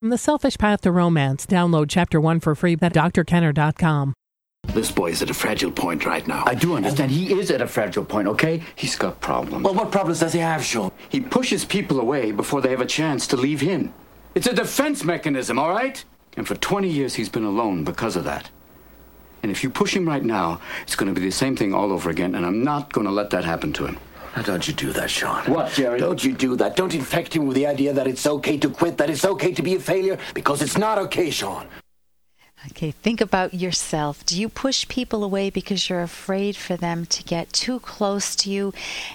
From The Selfish Path to Romance, download chapter one for free at drkenner.com. This boy is at a fragile point right now. I do understand. He is at a fragile point, okay? He's got problems. Well, what problems does he have, Sean? He pushes people away before they have a chance to leave him. It's a defense mechanism, all right? And for 20 years, he's been alone because of that. And if you push him right now, it's going to be the same thing all over again, and I'm not going to let that happen to him. Now, don't you do that, Sean. What, Jerry? Don't you do that. Don't infect him with the idea that it's okay to quit, that it's okay to be a failure, because it's not okay, Sean. Okay, think about yourself. Do you push people away because you're afraid for them to get too close to you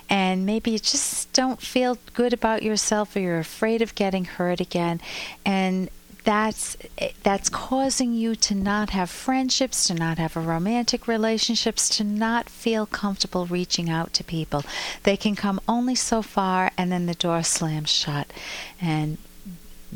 and maybe you just don't feel good about yourself or you're afraid of getting hurt again and that's that's causing you to not have friendships, to not have romantic relationships, to not feel comfortable reaching out to people. They can come only so far and then the door slams shut. And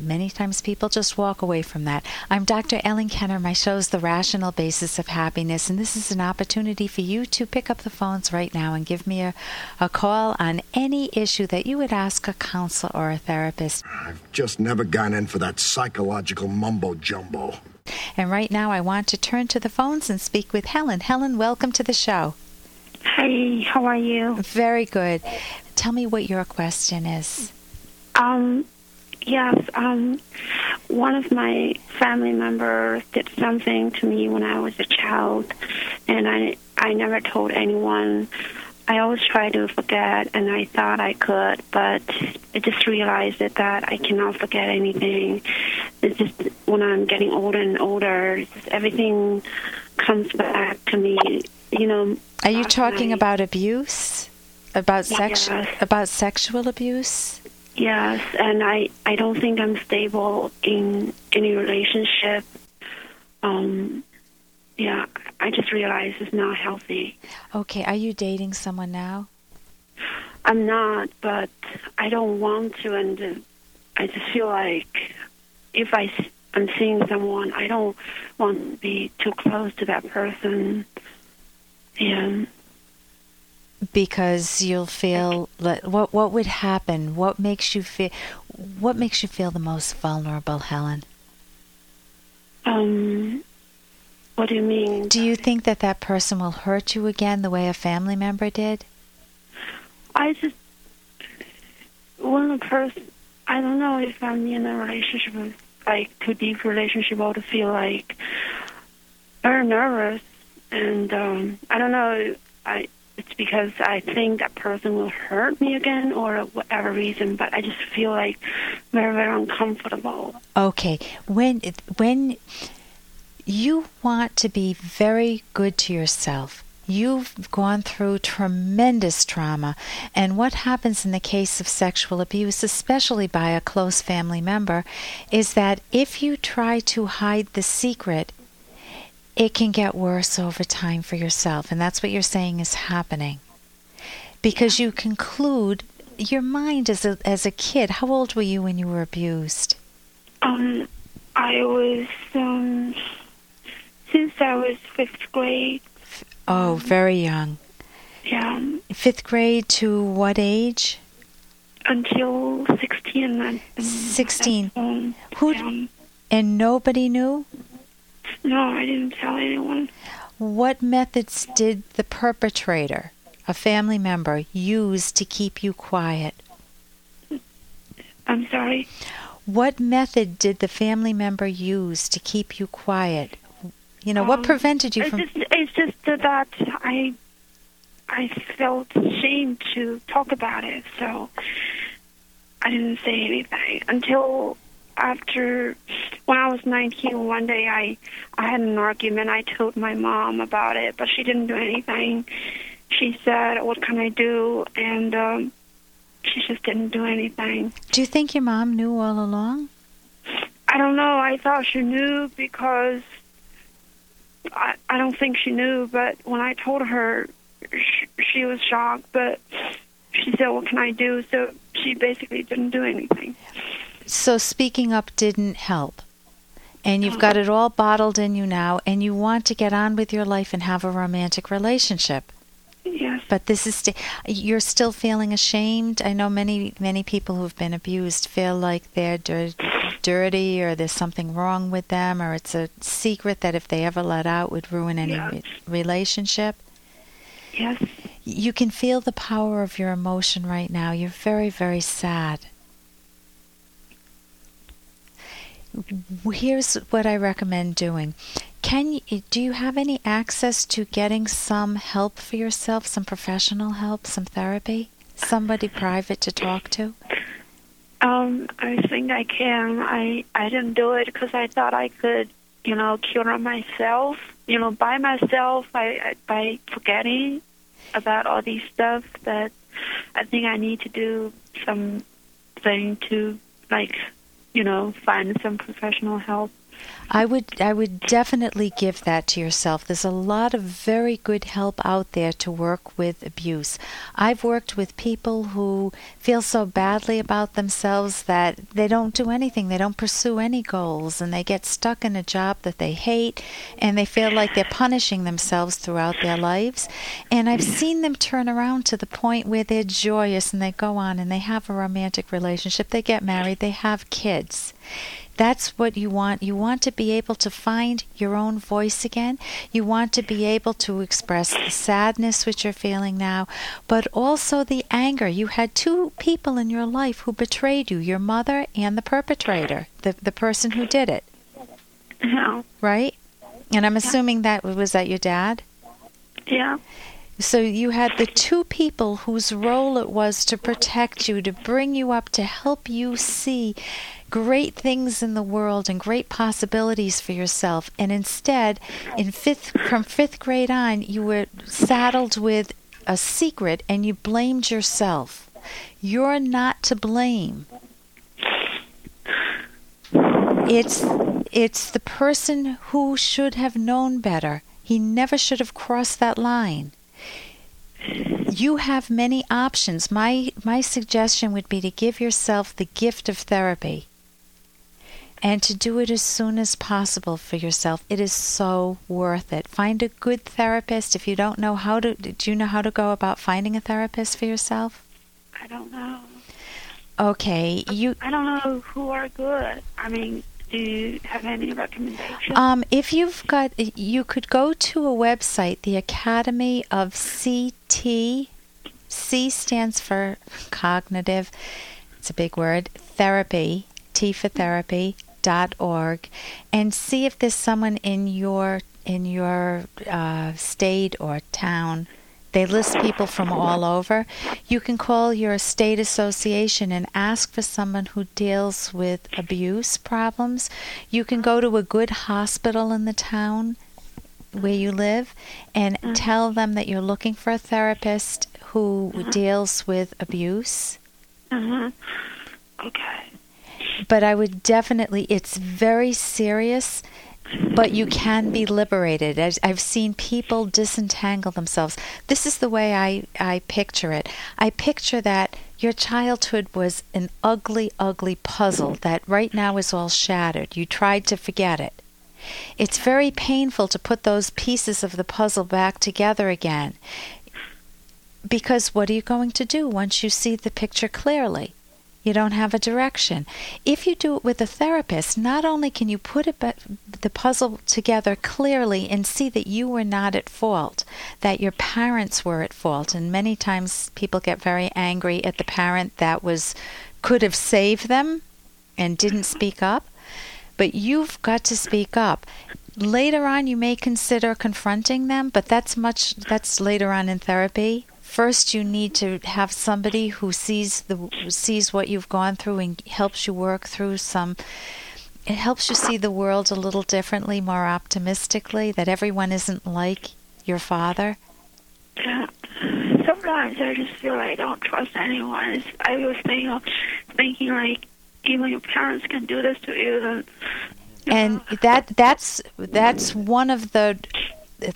many times people just walk away from that. I'm Dr. Ellen Kenner. My show is The Rational Basis of Happiness, and this is an opportunity for you to pick up the phones right now and give me a, a call on any issue that you would ask a counselor or a therapist. I've just never gone in for that psychological mumbo jumbo. And right now, I want to turn to the phones and speak with Helen. Helen, welcome to the show. Hi, how are you? Very good. Tell me what your question is. Um, yes, um, one of my family members did something to me when I was a child, and I I never told anyone. I always try to forget, and I thought I could, but I just realized that, that I cannot forget anything. It's just when I'm getting older and older, just everything comes back to me. You know. Are you talking night- about abuse? About sex? Yes. About sexual abuse? Yes, and I I don't think I'm stable in any relationship. Um, yeah, I just realized it's not healthy. Okay. Are you dating someone now? I'm not, but I don't want to, and I just feel like if I s- I'm seeing someone, I don't want to be too close to that person. And because you'll feel like, what what would happen? What makes you feel what makes you feel the most vulnerable helen? Um, what do you mean? do you think that that person will hurt you again the way a family member did? I just when a person I don't know if I'm in a relationship with like too deep relationship or to feel like very nervous and um I don't know I it's because I think that person will hurt me again or whatever reason but I just feel like very very uncomfortable. okay when when you want to be very good to yourself You've gone through tremendous trauma. And what happens in the case of sexual abuse, especially by a close family member, is that if you try to hide the secret, it can get worse over time for yourself. And that's what you're saying is happening. Because you conclude your mind as a, as a kid, how old were you when you were abused? Um I was um since I was fifth grade. Oh, very young. Yeah. Fifth grade to what age? until 16 and then 16. um, Who- yeah. And nobody knew? No i didn't tell anyone What methods did the perpetrator, a family member, use to keep you quiet? i'm sorry What method did the family member use to keep you quiet? You know, what Um, prevented you it's from just it's just that i i felt ashamed to talk about it so i didn't say anything until after when i was 19 one day i i had an argument i told my mom about it but she didn't do anything she said what can i do and um she just didn't do anything Do you think your mom knew all along? I don't know. I thought she knew because I I don't think she knew. But when I told her, she, she was shocked. But she said, "What can I do?" So she basically didn't do anything. So speaking up didn't help. And you've got it all bottled in you now, and you want to get on with your life and have a romantic relationship. Yes. But this is st- you're still feeling ashamed. I know many many people who've been abused feel like they're dir- dirty or there's something wrong with them or it's a secret that if they ever let out would ruin any Yes. re- relationship. Yes. You can feel the power of your emotion right now. You're very, very sad. Here's what I recommend doing. Can you, do you have any access to getting some help for yourself, some professional help, some therapy, somebody private to talk to? Um, I think I can. I I didn't do it because I thought I could, you know, cure myself. You know, by myself. I, I by forgetting about all these stuff that I think I need to do something to like, you know, find some professional help. I would I would definitely give that to yourself. There's a lot of very good help out there to work with abuse. I've worked with people who feel so badly about themselves that they don't do anything. They don't pursue any goals and they get stuck in a job that they hate and they feel like they're punishing themselves throughout their lives. And I've seen them turn around to the point where they're joyous and they go on and they have a romantic relationship. They get married, they have kids. That's what you want. You want to be able to find your own voice again. You want to be able to express the sadness which you're feeling now, but also the anger. You had two people in your life who betrayed you your mother and the perpetrator, the, the person who did it, Yeah. right? And I'm assuming that was that your dad? Yeah. So you had the two people whose role it was to protect you, to bring you up, to help you see great things in the world and great possibilities for yourself. And instead, in fifth from fifth grade on, you were saddled with a secret and you blamed yourself. You're not to blame. It's it's the person who should have known better. He never should have crossed that line you have many options. My my suggestion would be to give yourself the gift of therapy and to do it as soon as possible for yourself. It is so worth it. Find a good therapist. If you don't know how to do you know how to go about finding a therapist for yourself? I don't know. Okay, you I don't know who are good. I mean, do you have any recommendations? Um, if you've got, you could go to a website, the Academy of CT. C stands for cognitive. It's a big word. Therapy. T for therapy. Dot org, and see if there's someone in your in your uh, state or town. They list people from all over. You can call your state association and ask for someone who deals with abuse problems. You can go to a good hospital in the town where you live and tell them that you're looking for a therapist who deals with abuse. Uh-huh. Okay. But I would definitely, it's very serious, but you can be liberated. I've seen people disentangle themselves. This is the way I, I picture it. I picture that your childhood was an ugly, ugly puzzle that right now is all shattered. You tried to forget it. It's very painful to put those pieces of the puzzle back together again. Because what are you going to do once you see the picture clearly? You don't have a direction. If you do it with a therapist, not only can you put the puzzle together clearly and see that you were not at fault, that your parents were at fault, and many times people get very angry at the parent that was could have saved them and didn't speak up, but you've got to speak up. Later on you may consider confronting them, but that's much that's later on in therapy first you need to have somebody who sees the sees what you've gone through and helps you work through some it helps you see the world a little differently more optimistically that everyone isn't like your father Yeah. Sometimes I just feel like I don't trust anyone. It's, I was thinking, thinking like, even your parents can do this to you, then and that that's that's one of the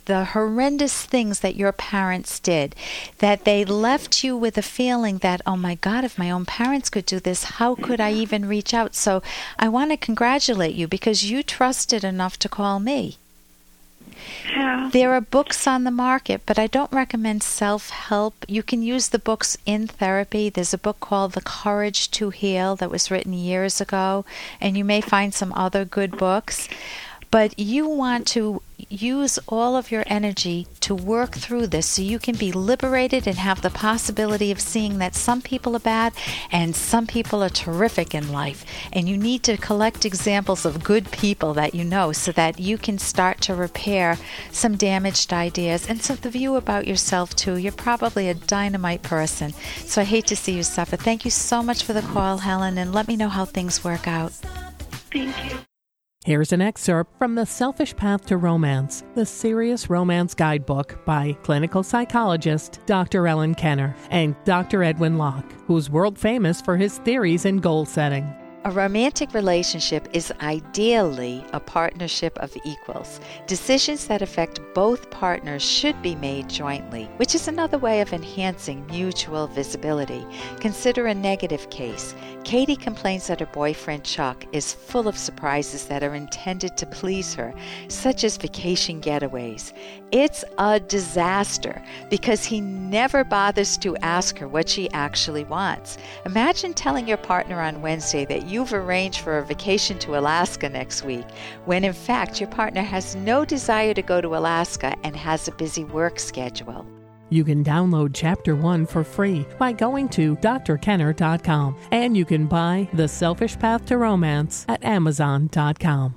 the horrendous things that your parents did that they left you with a feeling that oh my god if my own parents could do this how could i even reach out so i want to congratulate you because you trusted enough to call me Yeah. There are books on the market, but I don't recommend self help. You can use the books in therapy. There's a book called The Courage to Heal that was written years ago, and you may find some other good books. But you want to use all of your energy to work through this so you can be liberated and have the possibility of seeing that some people are bad and some people are terrific in life. And you need to collect examples of good people that you know so that you can start to repair some damaged ideas and so the view about yourself too. You're probably a dynamite person. So I hate to see you suffer. Thank you so much for the call, Helen, and let me know how things work out. Thank you. Here's an excerpt from The Selfish Path to Romance, the Serious Romance Guidebook by clinical psychologist Dr. Ellen Kenner and Dr. Edwin Locke, who's world famous for his theories in goal setting. A romantic relationship is ideally a partnership of equals. Decisions that affect both partners should be made jointly, which is another way of enhancing mutual visibility. Consider a negative case. Katie complains that her boyfriend Chuck is full of surprises that are intended to please her, such as vacation getaways. It's a disaster because he never bothers to ask her what she actually wants. Imagine telling your partner on Wednesday that you've arranged for a vacation to Alaska next week, when in fact your partner has no desire to go to Alaska and has a busy work schedule. You can download Chapter 1 for free by going to drkenner.com, and you can buy The Selfish Path to Romance at amazon.com.